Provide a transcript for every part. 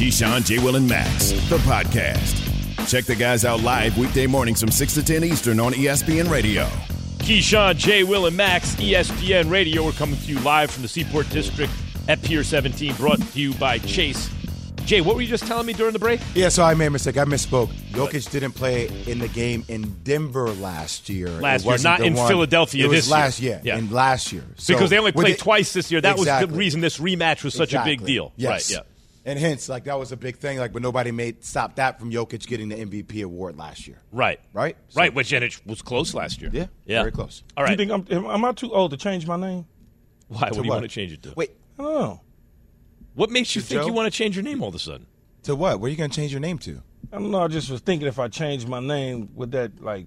Keyshawn, J. Will, and Max, the podcast. Check the guys out live weekday mornings from 6 to 10 Eastern on ESPN Radio. Keyshawn, J. Will, and Max, ESPN Radio. We're coming to you live from the Seaport District at Pier 17, brought to you by Chase. Jay, what were you just telling me during the break? Yeah, so I made a mistake. I misspoke. Jokic didn't play in the game in Denver last year. Last year, not in one. Philadelphia it was this last year. Yeah, in last year. So because they only played twice this year. That exactly. was the reason this rematch was such exactly. a big deal. Yes. Right, yeah. And hence, like that was a big thing. Like, but nobody made stop that from Jokic getting the MVP award last year. Right. Right. So, right. Which and it was close last year. Yeah. Yeah. Very close. All right. Do you think I'm, am I too old to change my name? Why? What do you what? want to change it to? Wait. I don't know. What makes you To think Joe? you want to change your name all of a sudden? To what? What are you going to change your name to? I don't know. I just was thinking if I changed my name, would that like,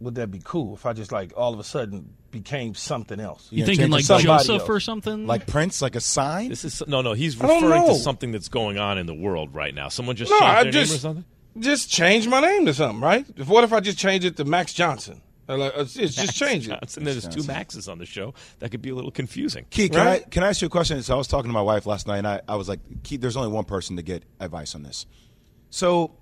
would that be cool? If I just like all of a sudden became something else? You gonna thinking like it to somebody Joseph else. or something? Like Prince, like a sign? This is no, no. He's referring to something that's going on in the world right now. Someone just No, changed I their just name or something. just change my name to something, right? What if I just change it to Max Johnson? Uh, like, it's, it's just changing. it. Johnson. There's two Maxes on the show. That could be a little confusing. Key, can Right? I can I ask you a question? So I was talking to my wife last night, and I, I was like, Key, there's only one person to get advice on this. So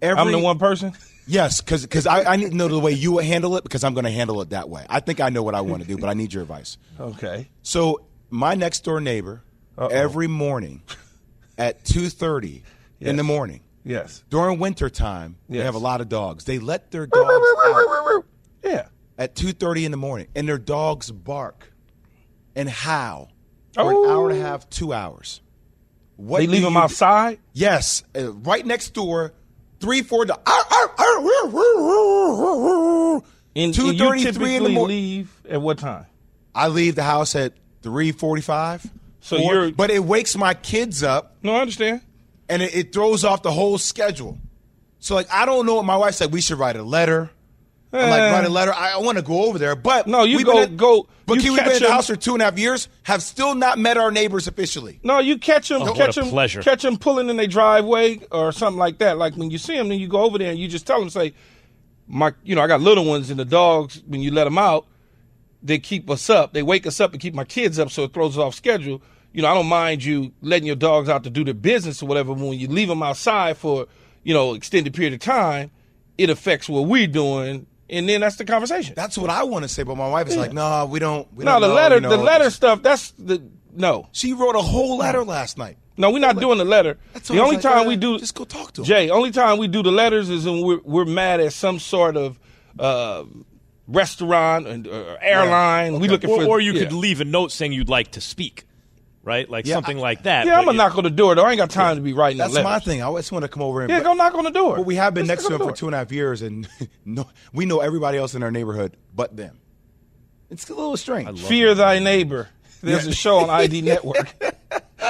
every I'm the one person. Yes, because I, I need to know the way you would handle it because I'm going to handle it that way. I think I know what I want to do, but I need your advice. Okay. So my next door neighbor, Uh-oh. every morning at two thirty in the morning Yes. during winter time, they have a lot of dogs. They let their dogs out Yeah. at two thirty in the morning, and their dogs bark and howl for an Oh. hour and a half, two hours. What They leave them do? outside. Yes, uh, right next door, three, four. Do- And, Two and you thirty, three in the typically morning. leave at what time? I leave the house at three forty-five. So you're- but it wakes my kids up, No, I understand. and it, it throws off the whole schedule. So like, I don't know. what My wife said we should write a letter. I'm like, Eh. write a letter. I, I want to go over there, but No, you we've go- at- go- But you Key, we've been catch in the house for two and a half years. Have still not met our neighbors officially. No, you catch them, Oh, what catch them, pleasure. catch them pulling in their driveway or something like that. Like when you see them, then you go over there and you just tell them, say, "My, you know, I got little ones, and the dogs. When you let them out, they keep us up. They wake us up and keep my kids up, so it throws us off schedule. You know, I don't mind you letting your dogs out to do their business or whatever. But when you leave them outside for, you know, extended period of time, it affects what we're doing, and then that's the conversation. That's what I want to say, but my wife is like, no, we don't. We no, don't the know, letter, you know, the letter stuff. That's the no. She wrote a whole letter last night. No, we're not doing the letter. That's The why I was only like, time uh, we do just go talk to him. Jay. Only time we do the letters is when we're we're mad at some sort of uh, restaurant and uh, airline. We looking Or, for or you yeah. could leave a note saying you'd like to speak, right? Like Yeah, something I- like that. Yeah, I'm but gonna knock on the door though. I ain't got time to be writing That's no my thing. I always want to come over and Yeah, go knock on the door. But we have been Just next knock to on them for two and a half years, and no, we know everybody else in our neighborhood but them. It's a little strange. Fear thy neighbor. There's a show on ID Network.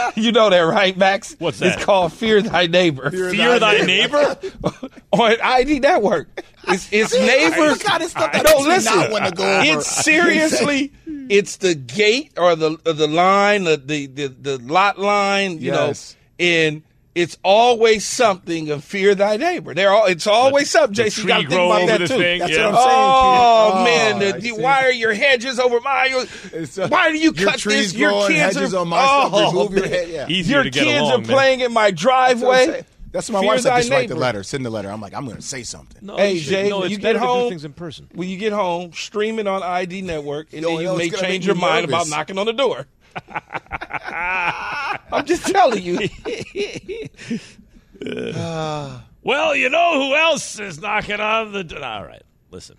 you know that, right, Max? What's that? It's called Fear Thy Neighbor. Fear thy neighbor? on ID Network. It's, it's neighbors. the kind of stuff that no, listen. not wanna go over. It's seriously. It's the gate or the or the line, the the the, the lot line. You Yes. know, and it's always something of fear thy neighbor. They're all. It's always something. the Jason, you got to think about that too. thing, That's yeah. what I'm saying. Oh, kid. man, I the, why are your hedges over mine? It's, uh, why do you your cut trees this? Your kids are on my stuff. oh, Remove your man. head. Yeah. Your to get kids along, are man. playing in my That's what I'm driveway. That's what my Fear wife said. thy Just write the letter. Send the letter. I'm like, I'm going to say something. No, Hey Jay, no, when you better get do home, things in person. when you get home, stream it on ID Network, and Yo, then you yo, may change your me mind about knocking on the door. I'm just telling you. Ah. Well, you know who else is knocking on the door? All right, listen.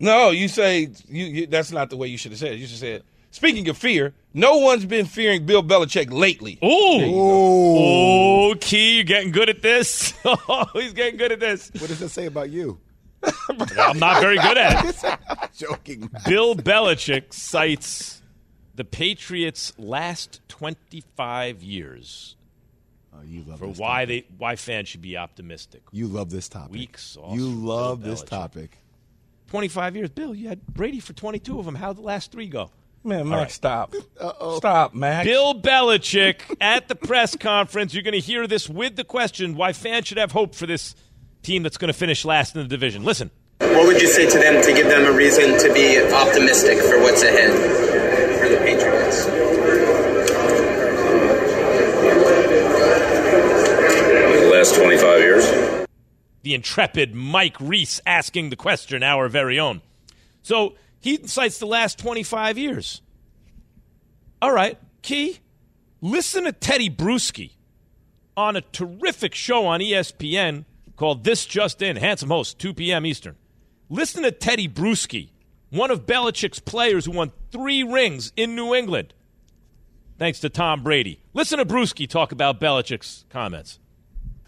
No, you say you, you. That's not the way you should have said. it. You should have said. Speaking of fear, no one's been fearing Bill Belichick lately. Ooh. Oh, Key, you're getting good at this. Oh, he's getting good at this. What does that say about you? I'm not very good at it. I'm joking. man. Bill Belichick cites the Patriots' last 25 years Oh, you love for this why topic. they why fans should be optimistic. You love this topic. Weak sauce You love this Belichick. topic. 25 years. Bill, you had Brady for 22 of them. How'd the last three go? Man, Max, right. stop. Stop, Max. Bill Belichick at the press conference. You're going to hear this with the question why fans should have hope for this team that's going to finish last in the division. Listen. What would you say to them to give them a reason to be optimistic for what's ahead for the last 25 years. the intrepid Mike Reiss asking the question, our very own. So he cites the last 25 years. All right, Key, listen to Tedy Bruschi on a terrific show on ESPN called This Just In, handsome host, 2 p.m. Eastern. Listen to Tedy Bruschi, one of Belichick's players who won three rings in New England, thanks to Tom Brady. Listen to Bruschi talk about Belichick's comments.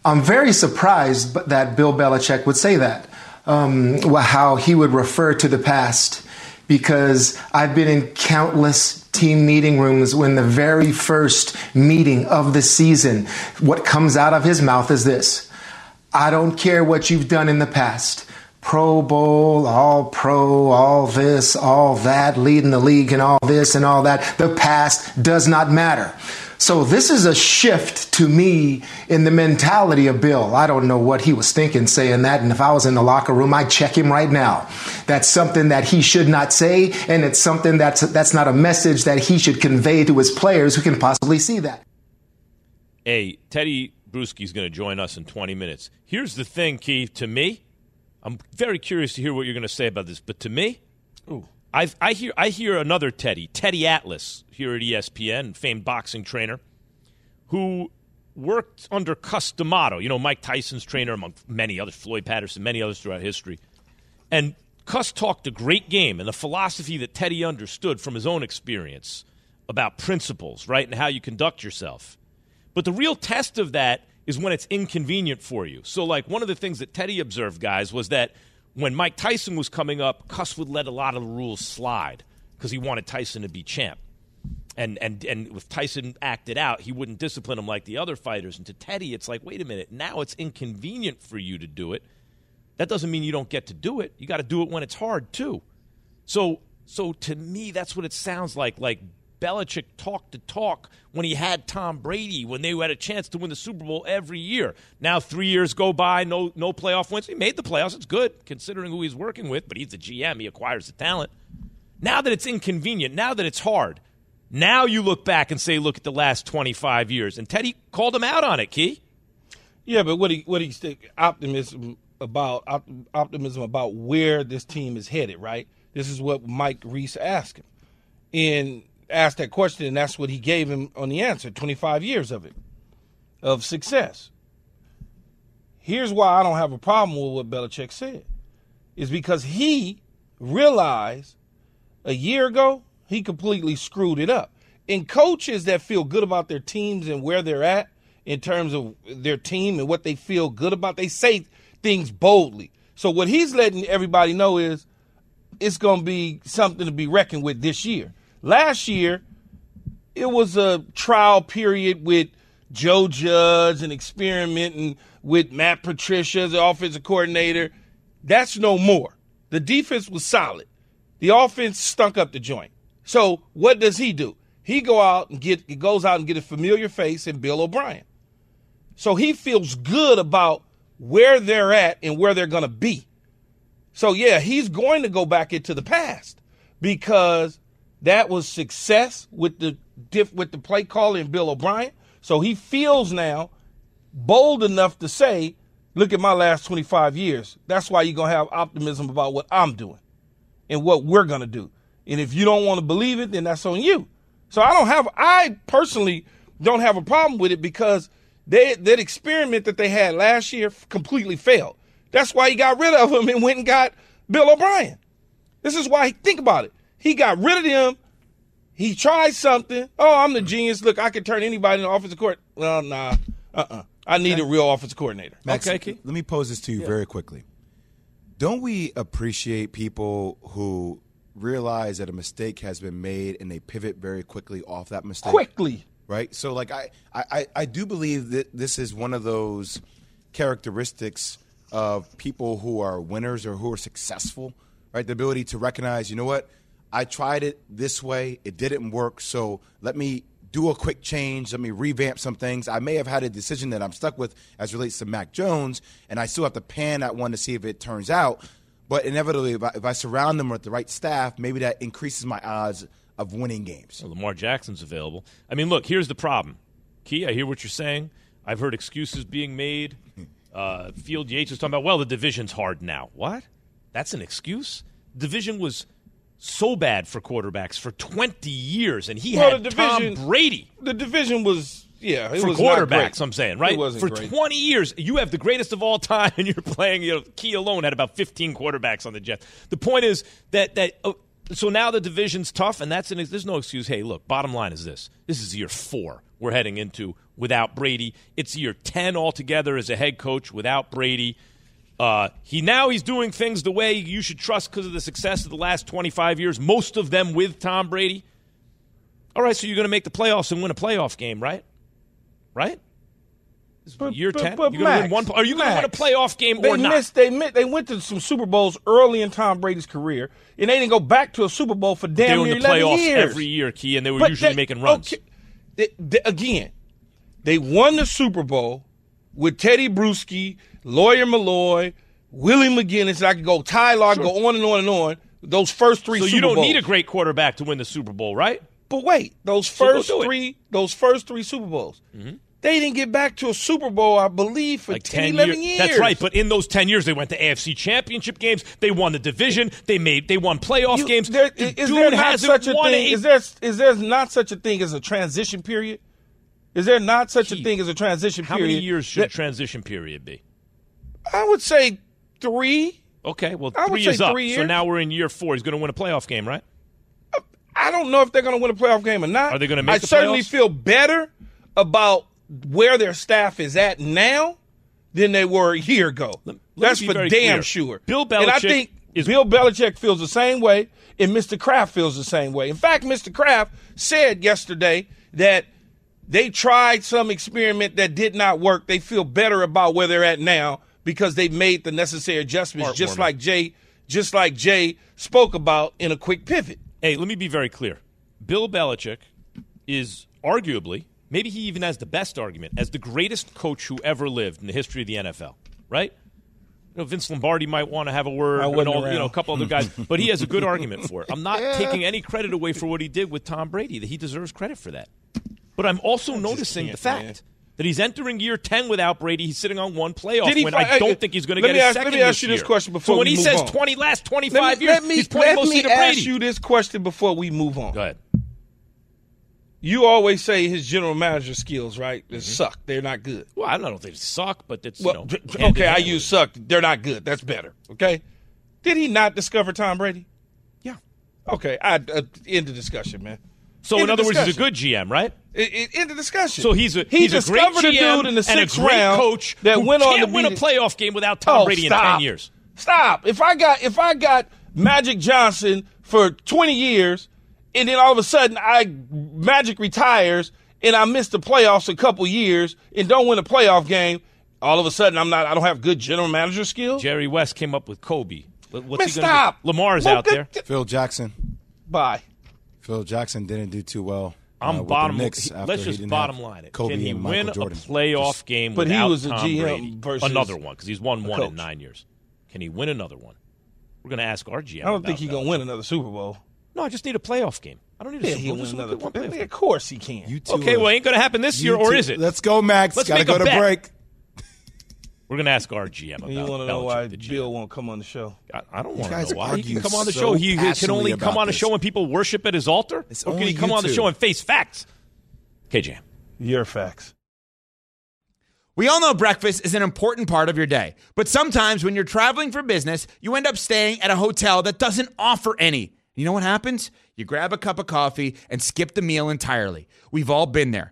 I'm very surprised that Bill Belichick would say that, um, how he would refer to the past, because I've been in countless team meeting rooms when the very first meeting of the season, what comes out of his mouth is this I don't care what you've done in the past. Pro Bowl, all pro, all this, all that, leading the league and all this and all that. The past does not matter. So this is a shift to me in the mentality of Bill. I don't know what he was thinking saying that. And if I was in the locker room, I'd check him right now. That's something that he should not say. And it's something that's, that's not a message that he should convey to his players who can possibly see that. Hey, Tedy Bruschi's going to join us in 20 minutes. Here's the thing, Keith. To me, I'm very curious to hear what you're going to say about this. But to me, I I hear I hear another Teddy, Teddy Atlas, here at ESPN, famed boxing trainer, who worked under Cus D'Amato, you know, Mike Tyson's trainer, among many others, Floyd Patterson, many others throughout history. And Cus talked a great game and the philosophy that Teddy understood from his own experience about principles, right, and how you conduct yourself. But the real test of that is when it's inconvenient for you. So, like, one of the things that Teddy observed, guys, was that when Mike Tyson was coming up, Cus would let a lot of the rules slide because he wanted Tyson to be champ. And, and, and if Tyson acted out, he wouldn't discipline him like the other fighters. And to Teddy, it's like, wait a minute, now it's inconvenient for you to do it. That doesn't mean you don't get to do it. You got to do it when it's hard, too. So, so to me, that's what it sounds like. Like Belichick talked to talk when he had Tom Brady, when they had a chance to win the Super Bowl every year. Now three years go by, no no playoff wins. He made the playoffs. It's good considering who he's working with, but he's the GM. He acquires the talent. Now that it's inconvenient, now that it's hard, now you look back and say, look at the last 25 years. And Teddy called him out on it, Key. Yeah, but what he what he's optimism about op- optimism about where this team is headed, right? This is what Mike Reiss asked him, and asked that question, and that's what he gave him on the answer. Twenty five years of it, of success. Here's why I don't have a problem with what Belichick said, is because he realized a year ago he completely screwed it up. And coaches that feel good about their teams and where they're at in terms of their team and what they feel good about, they say things boldly. So what he's letting everybody know is it's going to be something to be reckoned with this year. Last year, it was a trial period with Joe Judge and experimenting with Matt Patricia as the offensive coordinator. That's no more. The defense was solid. The offense stunk up the joint. So what does he do? He go out and get he goes out and get a familiar face in Bill O'Brien. So he feels good about where they're at and where they're going to be. So yeah, he's going to go back into the past because that was success with the diff, with the play caller and Bill O'Brien. So he feels now bold enough to say, "Look at my last 25 years. That's why you're going to have optimism about what I'm doing and what we're going to do. And if you don't want to believe it, then that's on you." So I don't have I personally don't have a problem with it because they, that experiment that they had last year completely failed. That's why he got rid of him and went and got Bill O'Brien. This is why, think about it. He got rid of him. He tried something. Oh, I'm the hmm. genius. Look, I can turn anybody into offensive court. Well, nah. Uh-uh. I need a real offensive coordinator. Max, Okay, Keith. let me pose this to you very quickly. Don't we appreciate people who realize that a mistake has been made and they pivot very quickly off that mistake? Quickly. right? So like I, I, I do believe that this is one of those characteristics of people who are winners or who are successful, right? The ability to recognize, you know what, I tried it this way, it didn't work, so let me do a quick change, let me revamp some things. I may have had a decision that I'm stuck with as relates to Mac Jones, and I still have to pan that one to see if it turns out. But inevitably, if I, if I surround them with the right staff, maybe that increases my odds of winning games. Well, Lamar Jackson's available. I mean, look, here's the problem. Key, I hear what you're saying. I've heard excuses being made. Uh, Field Yates was talking about, well, the division's hard now. What? That's an excuse? Division was so bad for quarterbacks for 20 years, and he Well, had division- Tom Brady The division was yeah, it for was quarterbacks. I'm saying right It wasn't for great. 20 years. You have the greatest of all time, and you're playing. You know, Key alone had about 15 quarterbacks on the Jets. The point is that that. Uh, so now the division's tough, and that's an, there's no excuse. Hey, look, bottom line is this: this is year four we're heading into without Brady. It's year 10 altogether as a head coach without Brady. Uh, he now he's doing things the way you should trust because of the success of the last 25 years, most of them with Tom Brady. All right, so you're going to make the playoffs and win a playoff game, right? Right? But- year but- 10. but you're going to win Max, one. Are you going to win a playoff game They or not? missed. They missed, They went to some Super Bowls early in Tom Brady's career, and they didn't go back to a Super Bowl for damn they were in near the playoffs years. every year, Key, and they were usually they- making runs. okay, they- again, they won the Super Bowl with Tedy Bruschi, Lawyer Milloy, Willie McGinest. I could go Tyler, could go on and on and on. Those first three. So Super you don't Bowls. need a great quarterback to win the Super Bowl, right? But wait, those So first it. Mm-hmm. three, those first three Super Bowls, they didn't get back to a Super Bowl, I believe, for Like 10, 10 11 years. years. That's right. But in those 10 years, they went to AFC championship games. They won the division. They made. They won playoff You- games. there- The is there not such a thing? Is there is there not such a thing as a transition period? Is there not such a thing as a transition How period? How many years should that- transition period be? I would say three. Okay, well, I three is up. three So now we're in year four. He's going to win a playoff game, right? I don't know if they're going to win a playoff game or not. Are they gonna make I certainly playoffs? feel better about where their staff is at now than they were a year ago. let That's for damn clear. sure. Bill Belichick and I think is- Bill Belichick feels the same way, and Mr. Kraft feels the same way. In fact, Mr. Kraft said yesterday that they tried some experiment that did not work. They feel better about where they're at now because they made the necessary adjustments, just like Jay, just like Jay spoke about in a quick pivot. Hey, let me be very clear. Bill Belichick is arguably, maybe he even has the best argument, as the greatest coach who ever lived in the history of the NFL, right? You know, Vince Lombardi might want to have a word, I and all, you know, a couple other guys, but he has a good argument for it. I'm not taking any credit away for what he did with Tom Brady. That he deserves credit for that. But I'm also noticing the fact man. That he's entering year 10 without Brady. He's sitting on one playoff win. fi- I don't think he's going to get a ask- second let me ask you year. this question before So when he says on. 20 last 25 Let me, years, let me, he's pointing let me to Brady. ask you this question before we move on. Go ahead. You always say his general manager skills, right? They Mm-hmm. suck. They're not good. Well, I don't think they suck, but it's Well, you know, d- hand in okay, I use suck. They're not good. That's better. Okay. Did he not discover Tom Brady? Yeah. Okay, I uh, end the discussion, man. So End in the other words, he's a good GM, right? In, I- End the discussion. So he's a he he's a great discovered a GM dude in the and a great round coach that went on can't to win a playoff game without Tom Oh, Brady in ten years. Stop. If I got if I got Magic Johnson for 20 years and then all of a sudden I Magic retires and I miss the playoffs a couple years and don't win a playoff game, all of a sudden I'm not I don't have good general manager skills. Jerry West came up with Kobe. What's Man, he gonna stop. do? Lamar's Well, out get- there. Phil Jackson. Bye. Phil Jackson didn't do too well. uh, I'm with bottom. Knicks he- after let's just bottom line it. Kobe Can he win Jordan. a playoff game But he without was a Tom GM Brady? versus another one because he's won a one in nine years. Can he win another one? We're going to ask our GM. I don't think he's gonna win another Super Bowl. No, I just need a playoff game. I don't need a Yeah, Super he'll Bowl. win another. one playoff. Of course he can. You two Okay, are- well, ain't going to happen this year, you or is it? Let's go, Max. Let's Gotta make go a to bet. break. We're going to ask our GM about you want to know why the GM. Bill won't come on the show? I, I don't want to know why. He can argue come on the so show. He can only come about on a show when people worship at his altar? It's or can he come on the two. show and face facts? KJ. Your facts. We all know breakfast is an important part of your day, but sometimes when you're traveling for business, you end up staying at a hotel that doesn't offer any. You know what happens? You grab a cup of coffee and skip the meal entirely. We've all been there.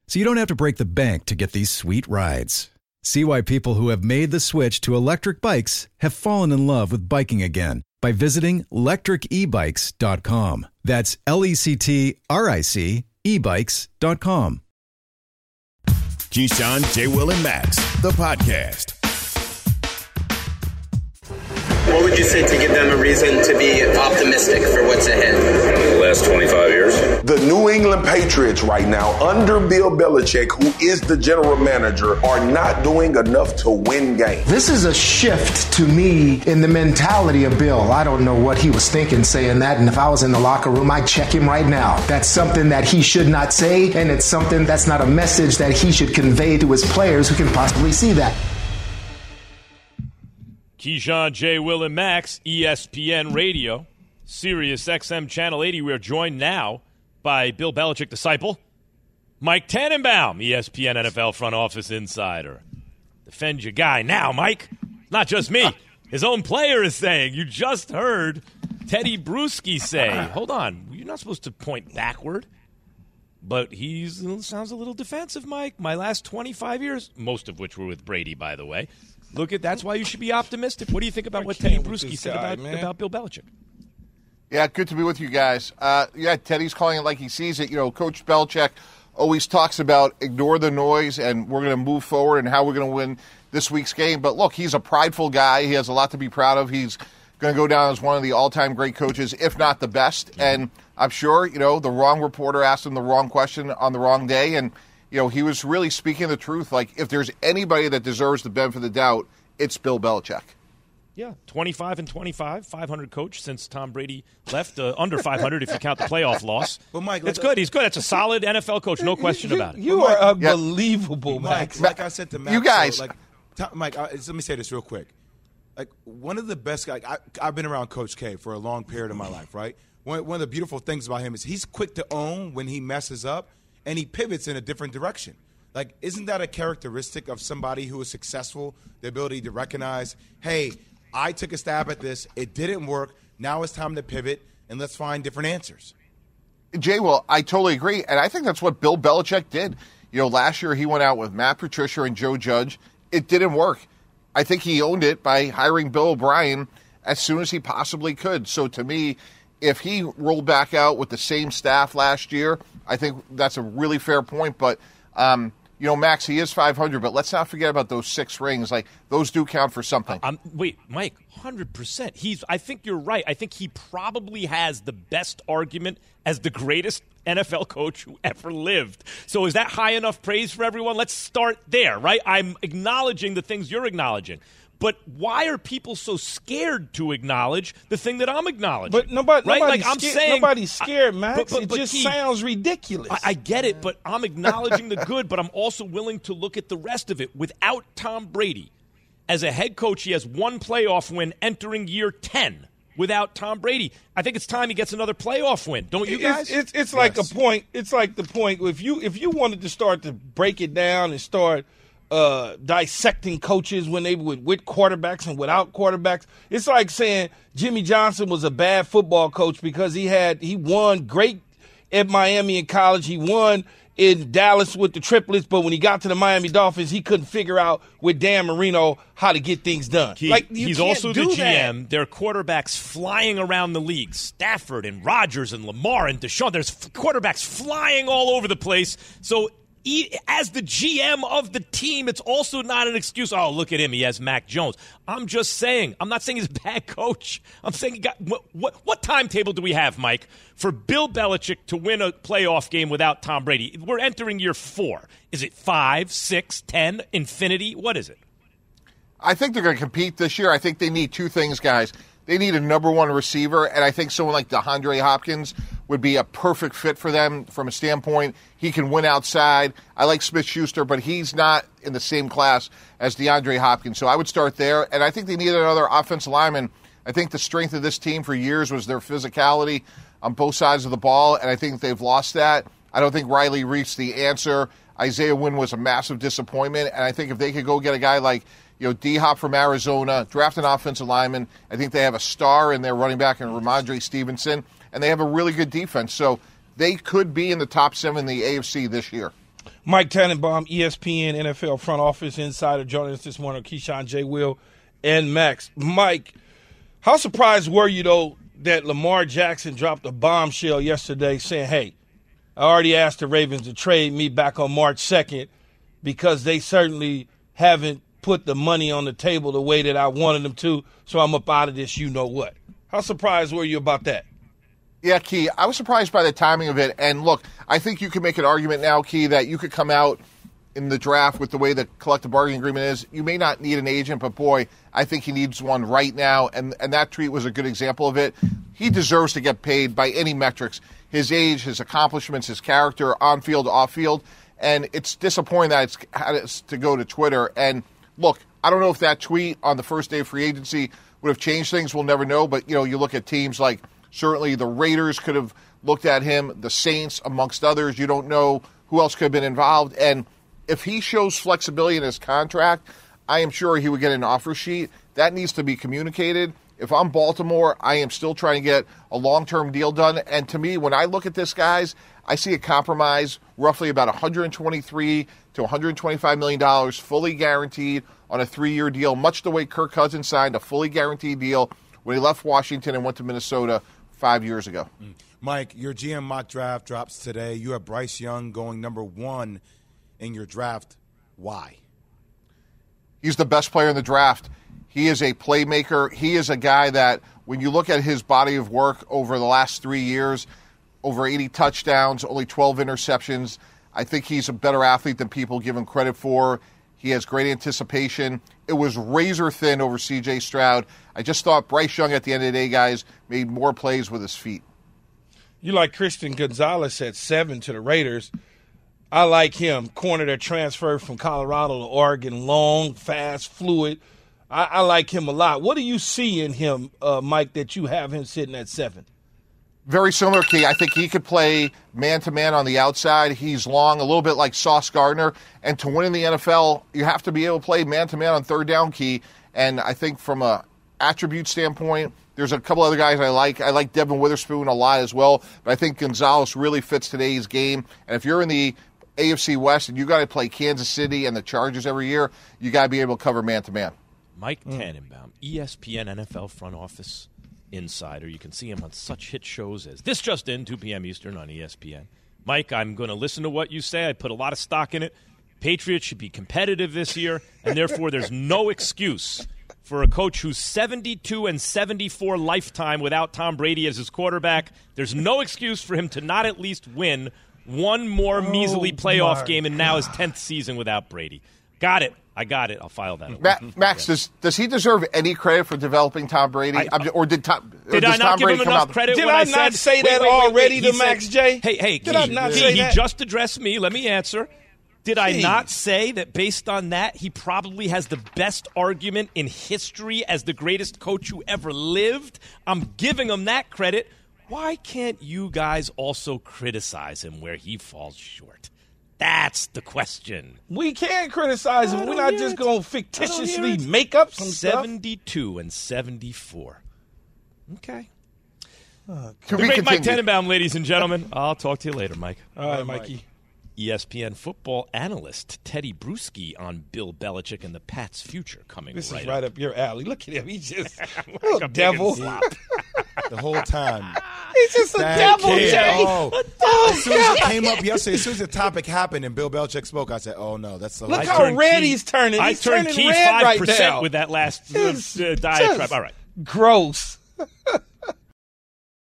so you don't have to break the bank to get these sweet rides. See why people who have made the switch to electric bikes have fallen in love with biking again by visiting lectricebikes.com. That's L E C T R I C ebikes.com. Keyshawn, J. Will, and Max, the podcast. What would you say to give them a reason to be optimistic for what's ahead? The last 25 years. The New England Patriots right now, under Bill Belichick, who is the general manager, are not doing enough to win games. This is a shift to me in the mentality of Bill. I don't know what he was thinking saying that, and if I was in the locker room, I'd check him right now. That's something that he should not say, and it's something that's not a message that he should convey to his players who can possibly see that. Keyshawn, J. Will, and Max, ESPN Radio, Sirius XM Channel 80. We are joined now by Bill Belichick disciple, Mike Tannenbaum, ESPN NFL front office insider. Defend your guy now, Mike. Not just me. His own player is saying. You just heard Tedy Bruschi say, hold on, you're not supposed to point backward. But he sounds a little defensive, Mike. My last 25 years, most of which were with Brady, by the way. Look at that's why you should be optimistic. What do you think about what Tedy Bruschi said guy, about, man. about Bill Belichick? Yeah, good to be with you guys. Uh, yeah, Teddy's calling it like he sees it. You know, Coach Belichick always talks about ignore the noise and we're going to move forward and how we're going to win this week's game. But look, he's a prideful guy. He has a lot to be proud of. He's going to go down as one of the all-time great coaches, if not the best. And I'm sure, you know, the wrong reporter asked him the wrong question on the wrong day. And, you know, he was really speaking the truth. Like, if there's anybody that deserves the benefit of the doubt, it's Bill Belichick. Yeah, 25 and 25, 500 coach since Tom Brady left. Uh, under 500 if you count the playoff loss. But, Mike, it's let- good. He's good. That's a solid NFL coach, no question you, about it. You But are Mike- unbelievable, Mike, Max. like I said to Max, You guys- so, like, Tom- Mike, I, let me say this real quick. Like one of the best guys, I, I've been around Coach K for a long period of my life, right? One, one of the beautiful things about him is he's quick to own when he messes up, and he pivots in a different direction. Like, isn't that a characteristic of somebody who is successful? The ability to recognize, hey, I took a stab at this, it didn't work. Now it's time to pivot, and let's find different answers. Jay, well, I totally agree, and I think that's what Bill Belichick did. You know, last year he went out with Matt Patricia and Joe Judge. It didn't work. I think he owned it by hiring Bill O'Brien as soon as he possibly could. So to me, if he rolled back out with the same staff last year, I think that's a really fair point. But um, you know, Max, he is 500, but let's not forget about those six rings. Like those do count for something. Um, wait, Mike, hundred percent. He's. I think you're right. I think he probably has the best argument as the greatest NFL coach who ever lived. So is that high enough praise for everyone? Let's start there, right? I'm acknowledging the things you're acknowledging. But why are people so scared to acknowledge the thing that I'm acknowledging? But nobody, right? nobody's, like I'm scared, saying, nobody's scared, I- Max. but- but- it but just Keith, sounds ridiculous. I, I get it, but I'm acknowledging the good, but I'm also willing to look at the rest of it. Without Tom Brady, as a head coach, he has one playoff win entering year 10 without Tom Brady. I think it's time he gets another playoff win. Don't you guys? It's, it's, it's like a point. It's like the point. If you if you wanted to start to break it down and start uh, dissecting coaches when they were with quarterbacks and without quarterbacks, it's like saying Jimmy Johnson was a bad football coach because he had he won great at Miami in college. He won in Dallas with the triplets, but when he got to the Miami Dolphins, he couldn't figure out with Dan Marino how to get things done. He- like he's also the GM. that. There are quarterbacks flying around the league. Stafford and Rodgers and Lamar and Deshaun. There's quarterbacks flying all over the place. So As the GM of the team, it's also not an excuse. Oh, look at him. He has Mac Jones. I'm just saying. I'm not saying he's a bad coach. I'm saying he got. What, what, what timetable do we have, Mike, for Bill Belichick to win a playoff game without Tom Brady? We're entering year four. Is it five, six, ten, infinity? What is it? I think they're going to compete this year. I think they need two things, guys. They need a number one receiver, and I think someone like DeAndre Hopkins would be a perfect fit for them from a standpoint. He can win outside. I like Smith Schuster, but he's not in the same class as DeAndre Hopkins. So I would start there. And I think they need another offensive lineman. I think the strength of this team for years was their physicality on both sides of the ball, and I think they've lost that. I don't think Riley Reiff's the answer. Isaiah Wynn was a massive disappointment, and I think if they could go get a guy like you know D Hop from Arizona, draft an offensive lineman, I think they have a star in their running back in Rhamondre Stevenson, and they have a really good defense. So they could be in the top seven in the AFC this year. Mike Tannenbaum, ESPN NFL front office insider, joining us this morning. Keyshawn J. Will and Max. Mike, how surprised were you though that Lamar Jackson dropped a bombshell yesterday, saying, "Hey, I already asked the Ravens to trade me back on March 2nd because they certainly haven't put the money on the table the way that I wanted them to, so I'm up out of this. You know what? How surprised were you about that?" Yeah, Key. I was surprised by the timing of it. And look, I think you can make an argument now, Key, that you could come out in the draft with the way the collective bargaining agreement is. You may not need an agent, but boy, I think he needs one right now. And and that tweet was a good example of it. He deserves to get paid by any metrics. His age, his accomplishments, his character, on field, off field. And it's disappointing that it's had to go to Twitter. And look, I don't know if that tweet on the first day of free agency would have changed things. We'll never know. But you know, you look at teams like Certainly, the Raiders could have looked at him, the Saints, amongst others. You don't know who else could have been involved. And if he shows flexibility in his contract, I am sure he would get an offer sheet. That needs to be communicated. If I'm Baltimore, I am still trying to get a long term deal done. And to me, when I look at this, guys, I see a compromise roughly about 123 to 125 million dollars, fully guaranteed on a three year deal, much the way Kirk Cousins signed a fully guaranteed deal when he left Washington and went to Minnesota five years ago. Mm. Mike, your GM mock draft drops today. You have Bryce Young going number one in your draft. Why? He's the best player in the draft. He is a playmaker. He is a guy that, when you look at his body of work over the last three years, over 80 touchdowns, only 12 interceptions, I think he's a better athlete than people give him credit for. He has great anticipation. It was razor thin over CJ Stroud. I just thought Bryce Young at the end of the day, guys, made more plays with his feet. You like Christian Gonzalez at seven to the Raiders. I like him. Corner that transferred from Colorado to Oregon, long, fast, fluid. I, I like him a lot. What do you see in him, uh, Mike, that you have him sitting at seven? Very similar, Key. I think he could play man to man on the outside. He's long, a little bit like Sauce Gardner. And to win in the NFL, you have to be able to play man to man on third down, Key. And I think from a attribute standpoint, there's a couple other guys I like. I like Devon Witherspoon a lot as well, but I think Gonzalez really fits today's game. And if you're in the AFC West and you got to play Kansas City and the Chargers every year, you got to be able to cover man to man. Mike Tannenbaum, ESPN NFL front office insider. You can see him on such hit shows as This Just In, 2 p.m. Eastern on ESPN. Mike, I'm going to listen to what you say. I put a lot of stock in it. Patriots should be competitive this year, and therefore there's no excuse for a coach who's 72 and 74 lifetime without Tom Brady as his quarterback. There's no excuse for him to not at least win one more measly oh playoff my game in now his 10th season without Brady. Got it. I got it. I'll file that. Ma- mm-hmm. Max, does does he deserve any credit for developing Tom Brady? I- I'm- or did Tom? or Did I not Tom give Brady him come enough out- credit Did when I I, not said, say Wait, that wait, wait, already wait. to He Max J? Hey, hey, Did I not Key, say he that? just addressed me. Let me answer. Did I not say that based on that, he probably has the best argument in history as the greatest coach who ever lived? I'm giving him that credit. Why can't you guys also criticize him where he falls short? That's the question. We can criticize him. We're don't just going to fictitiously make up some stuff. 72 and 74. Okay. To The be great Mike Tannenbaum, ladies and gentlemen. I'll talk to you later, Mike. All right, Mikey. ESPN football analyst Tedy Bruschi on Bill Belichick and the Pats' future coming This right is right up. up your alley. Look at him. He just Like little a pig in devil. Slop. The whole time. He's just a devil, kid, Jay. oh. Oh, as soon as it came up yesterday, as soon as the topic happened and Bill Belichick spoke, I said, "Oh no, that's the." Look I how turned red key- he's turning. I He's turned turning key red five right percent now. with that last uh, It's uh, diatribe. All right. Gross.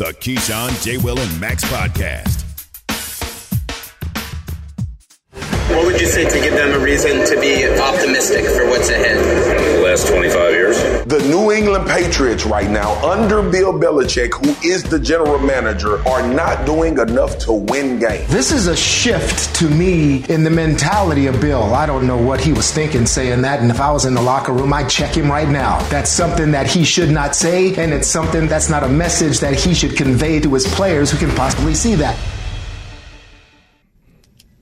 The Keyshawn, J. Will, and Max podcast. What would you say to give them a reason to be optimistic for what's ahead? The last 25 years. The New England Patriots right now, under Bill Belichick, who is the general manager, are not doing enough to win games. This is a shift to me in the mentality of Bill. I don't know what he was thinking saying that, and if I was in the locker room, I'd check him right now. That's something that he should not say, and it's something that's not a message that he should convey to his players who can possibly see that.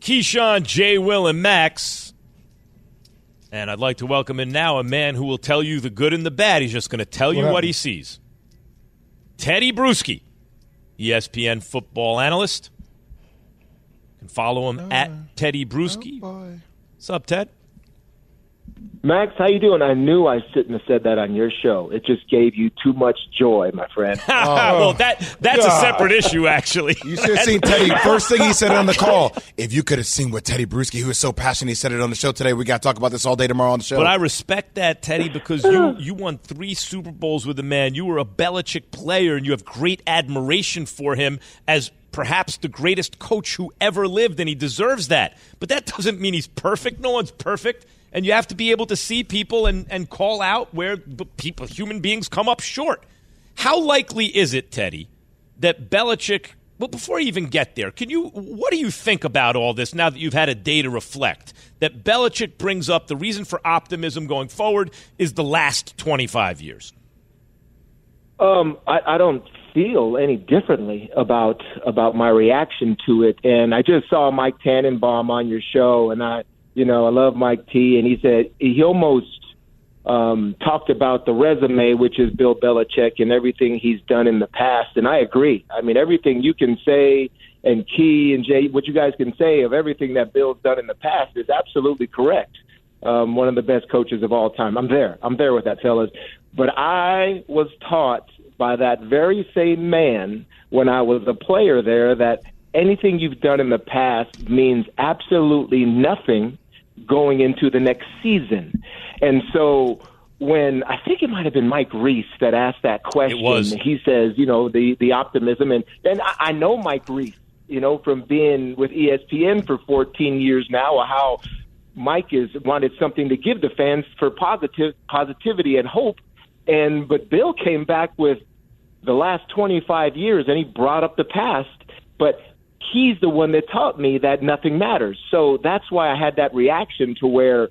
Keyshawn, J. Will, and Max. And I'd like to welcome in now a man who will tell you the good and the bad. He's just going to tell you What what he sees. Tedy Bruschi, ESPN football analyst. You can follow him at Tedy Bruschi. What's up, Ted? Max, how you doing? I knew I shouldn't have said that on your show. It just gave you too much joy, my friend. well, that that's a separate issue, actually. You should have seen Teddy. First thing he said on the call. If you could have seen what Tedy Bruschi, he was so passionate. He said it on the show today. We got to talk about this all day tomorrow on the show. But I respect that, Teddy, because you you won three Super Bowls with the man. You were a Belichick player, and you have great admiration for him as perhaps the greatest coach who ever lived, and he deserves that. But that doesn't mean he's perfect. No one's perfect. And you have to be able to see people and, and call out where people, human beings, come up short. How likely is it, Teddy, that Belichick? Well, before I even get there, can you? What do you think about all this now that you've had a day to reflect? That Belichick brings up the reason for optimism going forward is the last twenty five years. Um, I, I don't feel any differently about about my reaction to it. And I just saw Mike Tannenbaum on your show, and I, you know, I love Mike T, and he said he almost um, talked about the resume, which is Bill Belichick and everything he's done in the past. And I agree. I mean, everything you can say and Key and Jay, what you guys can say of everything that Bill's done in the past is absolutely correct. Um, one of the best coaches of all time. I'm there. I'm there with that, fellas. But I was taught by that very same man when I was a player there that anything you've done in the past means absolutely nothing going into the next season. And so when I think it might have been Mike Reiss that asked that question, he says, you know, the the optimism and and I, I know Mike Reiss, you know, from being with ESPN for 14 years now, how Mike is wanted something to give the fans for positive positivity and hope. And but Bill came back with the last 25 years and he brought up the past, but he's the one that taught me that nothing matters. So that's why I had that reaction to where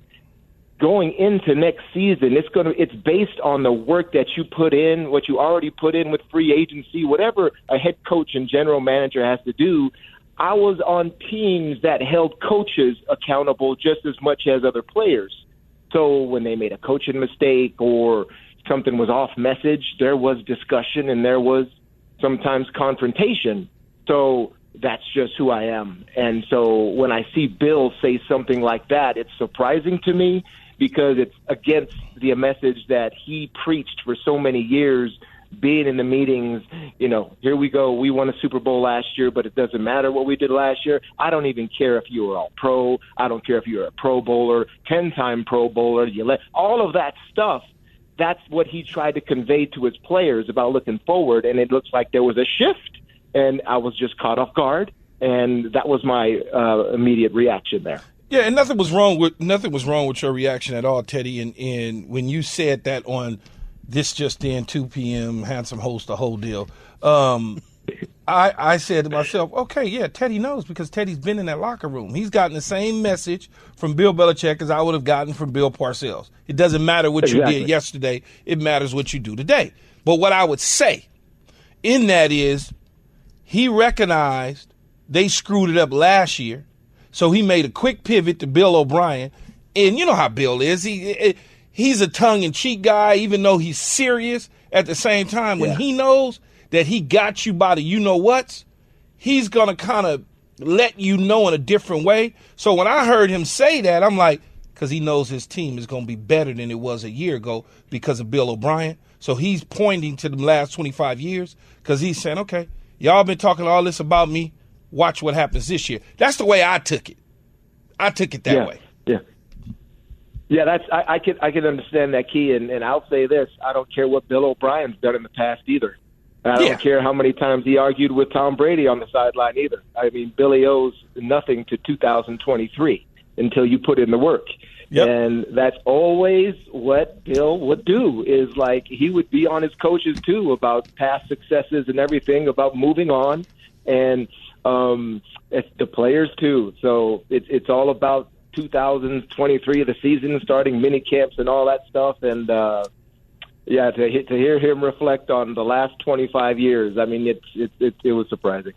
going into next season, it's going to it's based on the work that you put in, what you already put in with free agency, whatever a head coach and general manager has to do. I was on teams that held coaches accountable just as much as other players. So when they made a coaching mistake or something was off message, there was discussion and there was sometimes confrontation. So that's just who I am. And so when I see Bill say something like that, it's surprising to me because it's against the message that he preached for so many years being in the meetings, you know, here we go. We won a Super Bowl last year, but it doesn't matter what we did last year. I don't even care if you were all pro. I don't care if you're a pro bowler, 10 time pro bowler. You let all of that stuff. That's what he tried to convey to his players about looking forward. And it looks like there was a shift. And I was just caught off guard. and that was my uh, immediate reaction there. Yeah, and nothing was wrong with nothing was wrong with your reaction at all, Teddy. And, and when you said that on this just in 2 p.m. handsome host the whole deal, um, I I said to myself, okay, yeah, Teddy knows because Teddy's been in that locker room. He's gotten the same message from Bill Belichick as I would have gotten from Bill Parcells. It doesn't matter what Exactly. you did yesterday; it matters what you do today. But what I would say in that is he recognized they screwed it up last year, so he made a quick pivot to Bill O'Brien. And you know how Bill is. He he's a tongue in cheek guy, even though he's serious. At the same time, when Yeah. he knows that he got you by the you know what's, he's gonna kind of let you know in a different way. So when I heard him say that, I'm like, because he knows his team is gonna be better than it was a year ago because of Bill O'Brien. So he's pointing to the last 25 years because he's saying, okay, y'all been talking all this about me. Watch what happens this year. That's the way I took it. I took it that yeah. way. Yeah. Yeah, that's I, I can I can understand that key, and, and I'll say this: I don't care what Bill O'Brien's done in the past either. I don't Yeah. care how many times he argued with Tom Brady on the sideline either. I mean, Billy owes nothing to 2023 until you put in the work. And that's always what Bill would do is like he would be on his coaches too about past successes and everything about moving on and um it's the players too. So it's it's all about 2023 the season starting mini camps and all that stuff and uh yeah to he- to hear him reflect on the last 25 years I mean it's it it, it was surprising.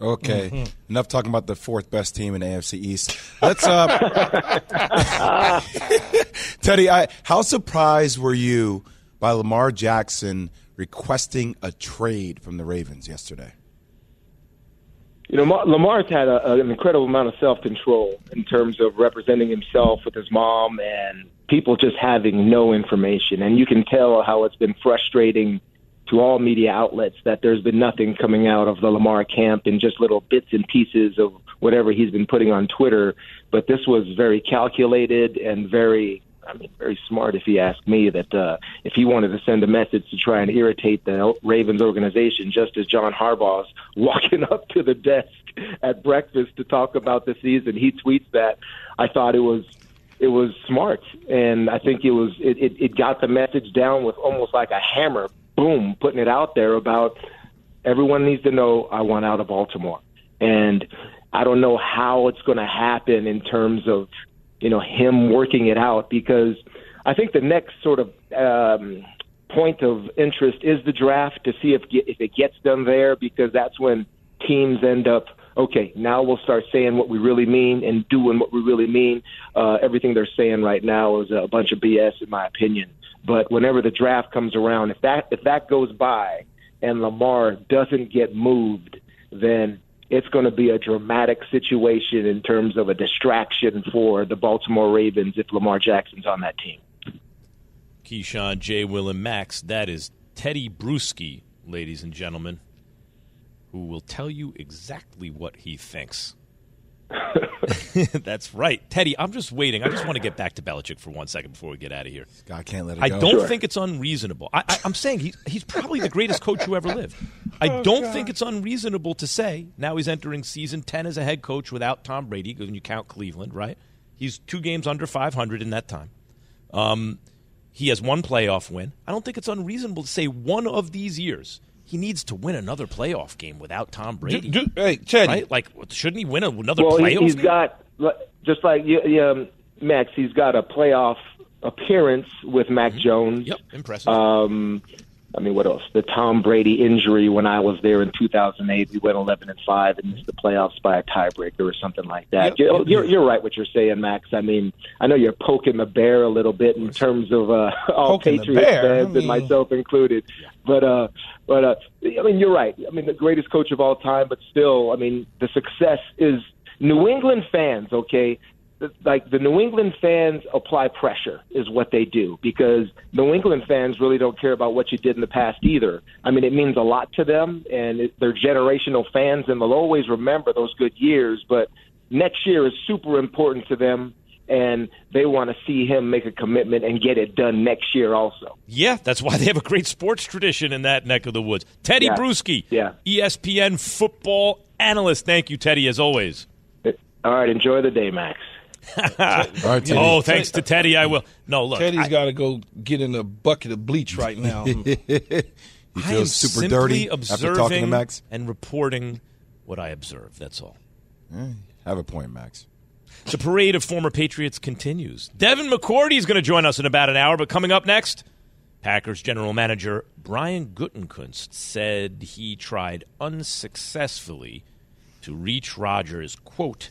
Okay, enough talking about the fourth best team in the AFC East. Let's uh, Tedy, I, how surprised were you by Lamar Jackson requesting a trade from the Ravens yesterday? You know, Ma- Lamar's had a, an incredible amount of self control in terms of representing himself with his mom and people just having no information. And you can tell how it's been frustrating to all media outlets that there's been nothing coming out of the Lamar camp and just little bits and pieces of whatever he's been putting on Twitter. But this was very calculated and very I mean, very smart if he asked me that uh, if he wanted to send a message to try and irritate the Ravens organization, just as John Harbaugh's walking up to the desk at breakfast to talk about the season, he tweets that. I thought it was it was smart, and I think it was it, it, it got the message down with almost like a hammer, boom, putting it out there about everyone needs to know I want out of Baltimore, and I don't know how it's going to happen in terms of you know him working it out because I think the next sort of um, point of interest is the draft to see if if it gets done there because that's when teams end up okay now we'll start saying what we really mean and doing what we really mean. Uh, everything they're saying right now is a bunch of BS in my opinion. But whenever the draft comes around, if that if that goes by and Lamar doesn't get moved, then it's going to be a dramatic situation in terms of a distraction for the Baltimore Ravens if Lamar Jackson's on that team. Keyshawn, J. Will, and Max. That is Tedy Bruschi, ladies and gentlemen, who will tell you exactly what he thinks. That's right. Tedy, I'm just waiting. I just want to get back to Belichick for one second before we get out of here. I can't let it I go. don't Sure. think it's unreasonable. I, I, I'm saying he, he's probably the greatest coach who ever lived. I Oh, don't think it's unreasonable to say now he's entering season 10 as a head coach without Tom Brady, when you count Cleveland, right? He's two games under 500 in that time. Um, he has one playoff win. I don't think it's unreasonable to say one of these years he needs to win another playoff game without Tom Brady. Do- do- hey, Tedy. Right? Like, shouldn't he win another playoff game? well, he, playoff he's game? got just like you- you, um, Max. He's got a playoff appearance with Mac Jones. Yep, impressive. Um, I mean, what else? The Tom Brady injury when I was there in 2008, we went 11 and five and missed the playoffs by a tiebreaker or something like that. You're, you're, you're right what you're saying, Max. I mean, I know you're poking the bear a little bit in terms of uh, all Poking Patriots bear? I fans mean- and myself included. But uh, but uh, I mean, you're right. I mean, the greatest coach of all time, but still, I mean, the success is New England fans. Okay, like the New England fans apply pressure is what they do because New England fans really don't care about what you did in the past either. I mean, it means a lot to them, and it, they're generational fans, and they'll always remember those good years. But next year is super important to them, and they want to see him make a commitment and get it done next year also. Yeah, that's why they have a great sports tradition in that neck of the woods. Tedy Yeah. Bruschi, Yeah. ESPN football analyst. Thank you, Tedy, as always. All right, enjoy the day, Max. oh, thanks to Tedy, I will. No, look, Tedy's got to go get in a bucket of bleach right now. He I am feels super simply dirty observing after talking to Max. and reporting what I observe. That's all. Have a point, Max. The parade of former Patriots continues. Devin McCourty is going to join us in about an hour, but coming up next, Packers general manager Brian Gutekunst said he tried unsuccessfully to reach Rodgers, quote,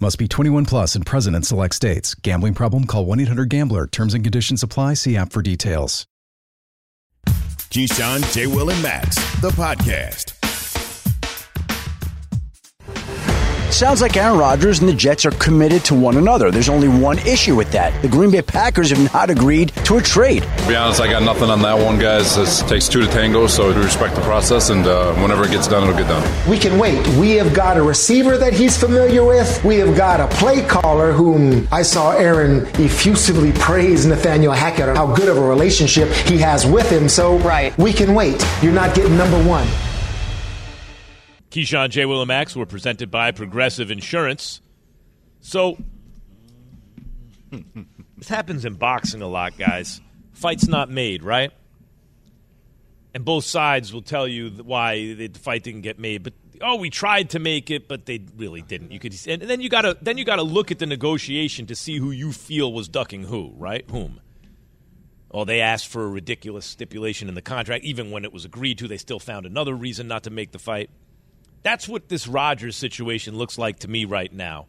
Must be 21 plus and present in select states. Gambling problem? Call 1 800 Gambler. Terms and conditions apply. See app for details. Keyshawn, J. Will, and Max, the podcast. Sounds like Aaron Rodgers and the Jets are committed to one another. There's only one issue with that. The Green Bay Packers have not agreed to a trade. To be honest, I got nothing on that one, guys. It takes two to tango, so we respect the process, and uh, whenever it gets done, it'll get done. We can wait. We have got a receiver that he's familiar with. We have got a play caller whom I saw Aaron effusively praise Nathaniel Hackett on how good of a relationship he has with him. So right. we can wait. You're not getting number one. Keyshawn, J. Will, and Max were presented by Progressive Insurance. So, this happens in boxing a lot, guys. Fight's not made, right? And both sides will tell you why the fight didn't get made. But oh, we tried to make it, but they really didn't. You could, and then you got to then you got to look at the negotiation to see who you feel was ducking who, right? Whom? Oh, they asked for a ridiculous stipulation in the contract. Even when it was agreed to, they still found another reason not to make the fight. That's what this Rodgers situation looks like to me right now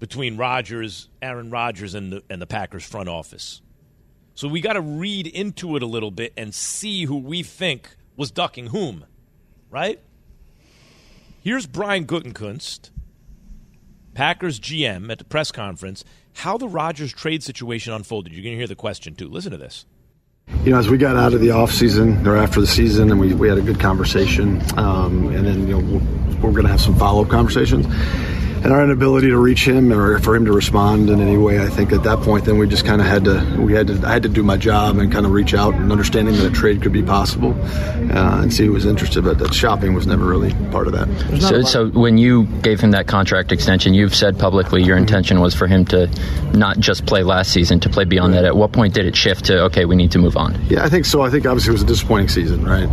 between Rodgers, Aaron Rodgers, and the, and the Packers front office. So we got to read into it a little bit and see who we think was ducking whom, right? Here's Brian Gutekunst, Packers GM, at the press conference, how the Rodgers trade situation unfolded. You're going to hear the question, too. Listen to this. You know, as we got out of the off season or after the season, and we, we had a good conversation, um, and then you know we're, we're going to have some follow up conversations. And our inability to reach him or for him to respond in any way, I think at that point, then we just kind of had to we had to I had to do my job and kind of reach out and understanding that a trade could be possible uh, and see who was interested. But that shopping was never really part of that. There's not a So, so when you gave him that contract extension, you've said publicly your intention was for him to not just play last season, to play beyond that. At what point did it shift to okay, we need to move on? Yeah, I think so. I think obviously it was a disappointing season, right?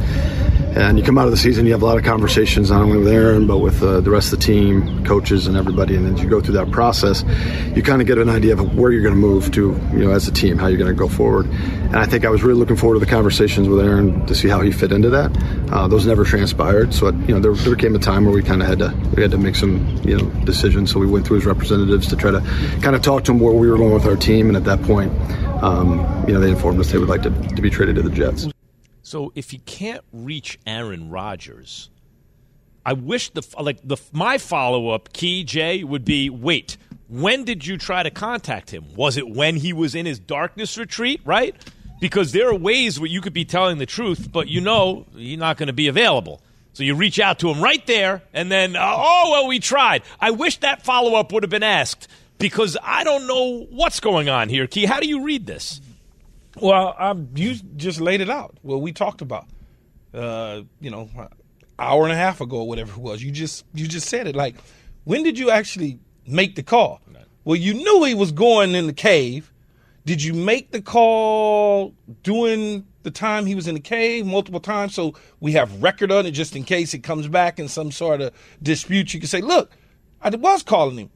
And you come out of the season, you have a lot of conversations not only with Aaron, but with uh, the rest of the team, coaches, and everybody. And as you go through that process, you kind of get an idea of where you're going to move to, you know, as a team, how you're going to go forward. And I think I was really looking forward to the conversations with Aaron to see how he fit into that. Uh, those never transpired, so you know there, there came a time where we kind of had to we had to make some you know decisions. So we went through his representatives to try to kind of talk to him where we were going with our team. And at that point, um, you know, they informed us they would like to, to be traded to the Jets. So if he can't reach Aaron Rodgers, I wish the like the my follow up key Jay would be wait when did you try to contact him? Was it when he was in his darkness retreat? Right? Because there are ways where you could be telling the truth, but you know he's not going to be available. So you reach out to him right there, and then uh, oh well, we tried. I wish that follow up would have been asked because I don't know what's going on here. Key, how do you read this? Well, I, you just laid it out. What we talked about, uh, you know, hour and a half ago, or whatever it was. You just you just said it. Like, when did you actually make the call? Well, you knew he was going in the cave. Did you make the call doing the time he was in the cave multiple times, so we have record on it just in case it comes back in some sort of dispute. You can say, look, I was calling him.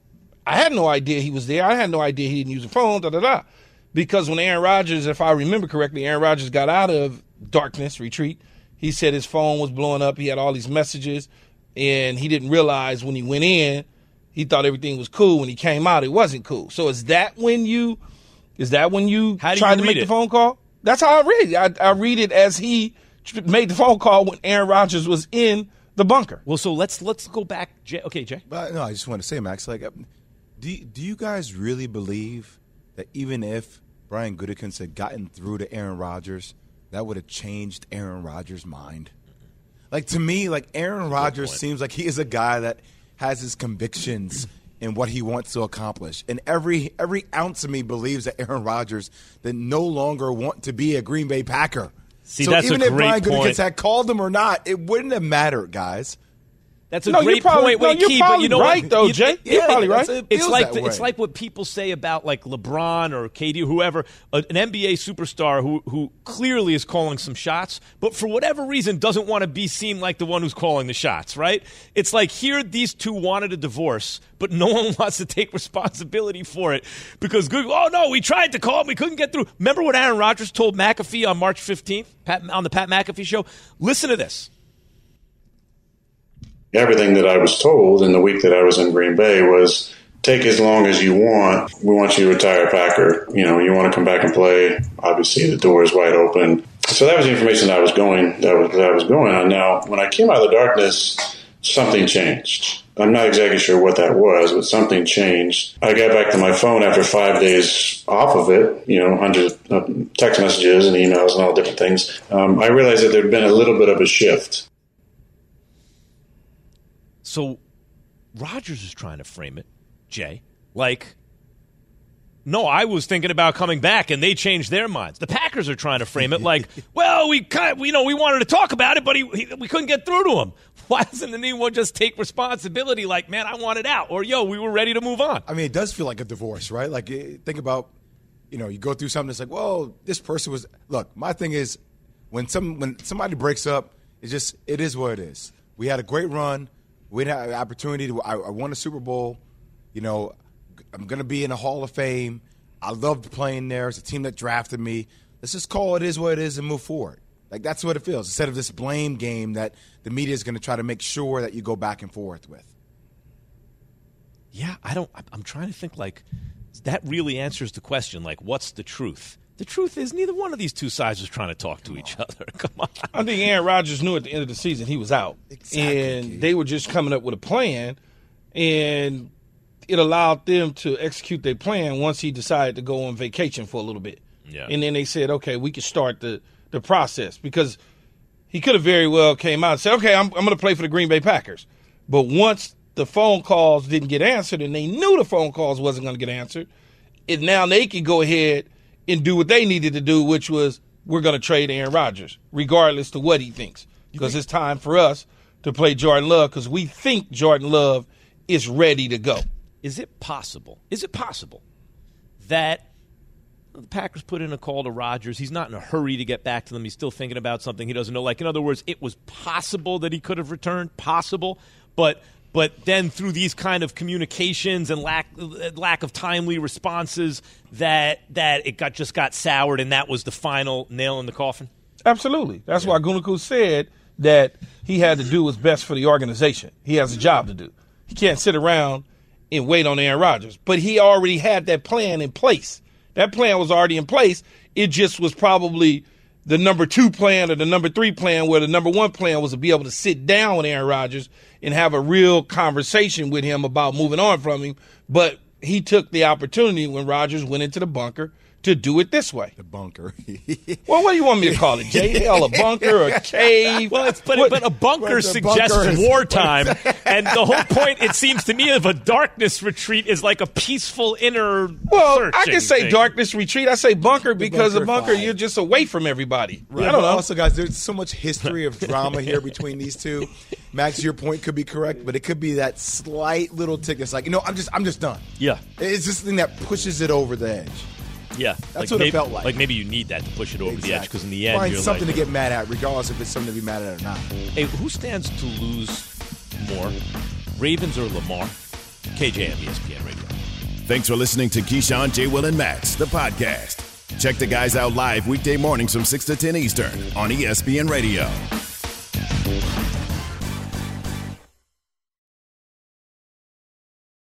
I had no idea he was there. I had no idea he didn't use a phone, da da da. Because when Aaron Rodgers, if I remember correctly, Aaron Rodgers got out of darkness retreat, he said his phone was blowing up. He had all these messages, and he didn't realize when he went in, he thought everything was cool. When he came out, it wasn't cool. So is that when you, is that when you How do tried you to make it? the phone call? That's how I read it. I, I read it as he made the phone call when Aaron Rodgers was in the bunker. Well, so let's let's go back. Jay, okay, Jay. But no, I just want to say, Max, like, um, do do you guys really believe that even if Brian Gutekunst had gotten through to Aaron Rodgers, that would have changed Aaron Rodgers' mind? Like to me, like Aaron Rodgers seems like he is a guy that has his convictions in what he wants to accomplish, and every every ounce of me believes that Aaron Rodgers that no longer want to be a Green Bay Packer. See, so even if Brian. Gutekunst had called him or not, it wouldn't have mattered, guys. That's a No, you're great probably- point. no, Wait, you're Key, but probably you know right, what? though, You- Jay. You're probably right. It It's like that it's like what people say about like LeBron or KD or whoever, an NBA superstar who who clearly is calling some shots, but for whatever reason doesn't want to be seen like the one who's calling the shots. Right? It's like here these two wanted a divorce, but no one wants to take responsibility for it because Google. Oh no, we tried to call him, we couldn't get through. Remember what Aaron Rodgers told McAfee on March fifteenth, Pat, on the Pat McAfee show? Listen to this. Everything that I was told in the week that I was in Green Bay was take as long as you want. We want you to retire Packer. You know, you want to come back and play. Obviously, the door is wide open. So that was the information that I was going that was that I was going on. Now, when I came out of the darkness, something changed. I'm not exactly sure what that was, but something changed. I got back to my phone after five days off of it, you know, hundreds of text messages and emails and all different things. Um, I realized that there'd been a little bit of a shift. So Rodgers is trying to frame it, Jay, like, no, I was thinking about coming back, and they changed their minds. The Packers are trying to frame it like, well, we kind of, you know, we wanted to talk about it, but he, he, we couldn't get through to him. Why doesn't anyone just take responsibility? Like, man, I wanted out, or yo, we were ready to move on. I mean, it does feel like a divorce, right? Like, eh, think about, you know, you go through something that's like, well, this person was. Look, my thing is, when some when somebody breaks up, it just it is what it is. We had a great run. We had an opportunity to. I, I won a Super Bowl. You know, I'm going to be in the Hall of Fame. I loved playing there. It's a team that drafted me. Let's just call it is what it is and move forward. Like that's what it feels. Instead of this blame game that the media is going to try to make sure that you go back and forth with. Yeah, I don't. I'm- I'm trying to think like that really answers the question. Like, what's the truth? The truth is, neither one of these two sides was trying to talk to each other. Come on. I think Aaron Rodgers knew at the end of the season he was out, and they were just coming up with a plan, and it allowed them to execute their plan once he decided to go on vacation for a little bit. Yeah. And then they said, okay, we can start the the process because he could have very well came out and said, okay, I'm I'm going to play for the Green Bay Packers, but once the phone calls didn't get answered, and they knew the phone calls wasn't going to get answered, and now they could go ahead and do what they needed to do, which was we're going to trade Aaron Rodgers, regardless to what he thinks, because it's time for us to play Jordan Love because we think Jordan Love is ready to go. Is it possible? Is it possible that the Packers put in a call to Rodgers? He's not in a hurry to get back to them. He's still thinking about something he doesn't know. Like in other words, it was possible that he could have returned, possible, but but then through these kind of communications and lack lack of timely responses, that that it got just got soured, and that was the final nail in the coffin. Absolutely. That's why Gunaku said that he had to do what's best for the organization. He has a job to do. He can't sit around and wait on Aaron Rodgers. But he already had that plan in place. That plan was already in place. It just was probably the number two plan or the number three plan, where the number one plan was to be able to sit down with Aaron Rodgers and have a real conversation with him about moving on from him. But he took the opportunity when Rodgers went into the bunker to do it this way. The bunker. well, what do you want me to call it? JL, a bunker, a cave? Well, it's but, but a bunker What suggests bunker is- wartime, and the whole point, it seems to me, of a darkness retreat is like a peaceful inner. Well, I can say thing. darkness retreat. I say bunker because a bunker bunker, you're just away from everybody. Right. I don't know. Also, guys, there's so much history of drama here between these two. Max, your point could be correct, but it could be that slight little tick that's like, you know, I'm just, I'm just done. Yeah. It's this thing that pushes it over the edge. Yeah, That's like what maybe, it felt like. Like maybe you need that to push it over the edge because in the end Find you're something like, to get mad at, regardless if it's something to be mad at or not. Hey, who stands to lose more, Ravens or Lamar? KJ on ESPN Radio. Thanks for listening to Keyshawn, J. Will, and Max, the podcast. Check the guys out live weekday mornings from 6 to 10 Eastern on ESPN Radio.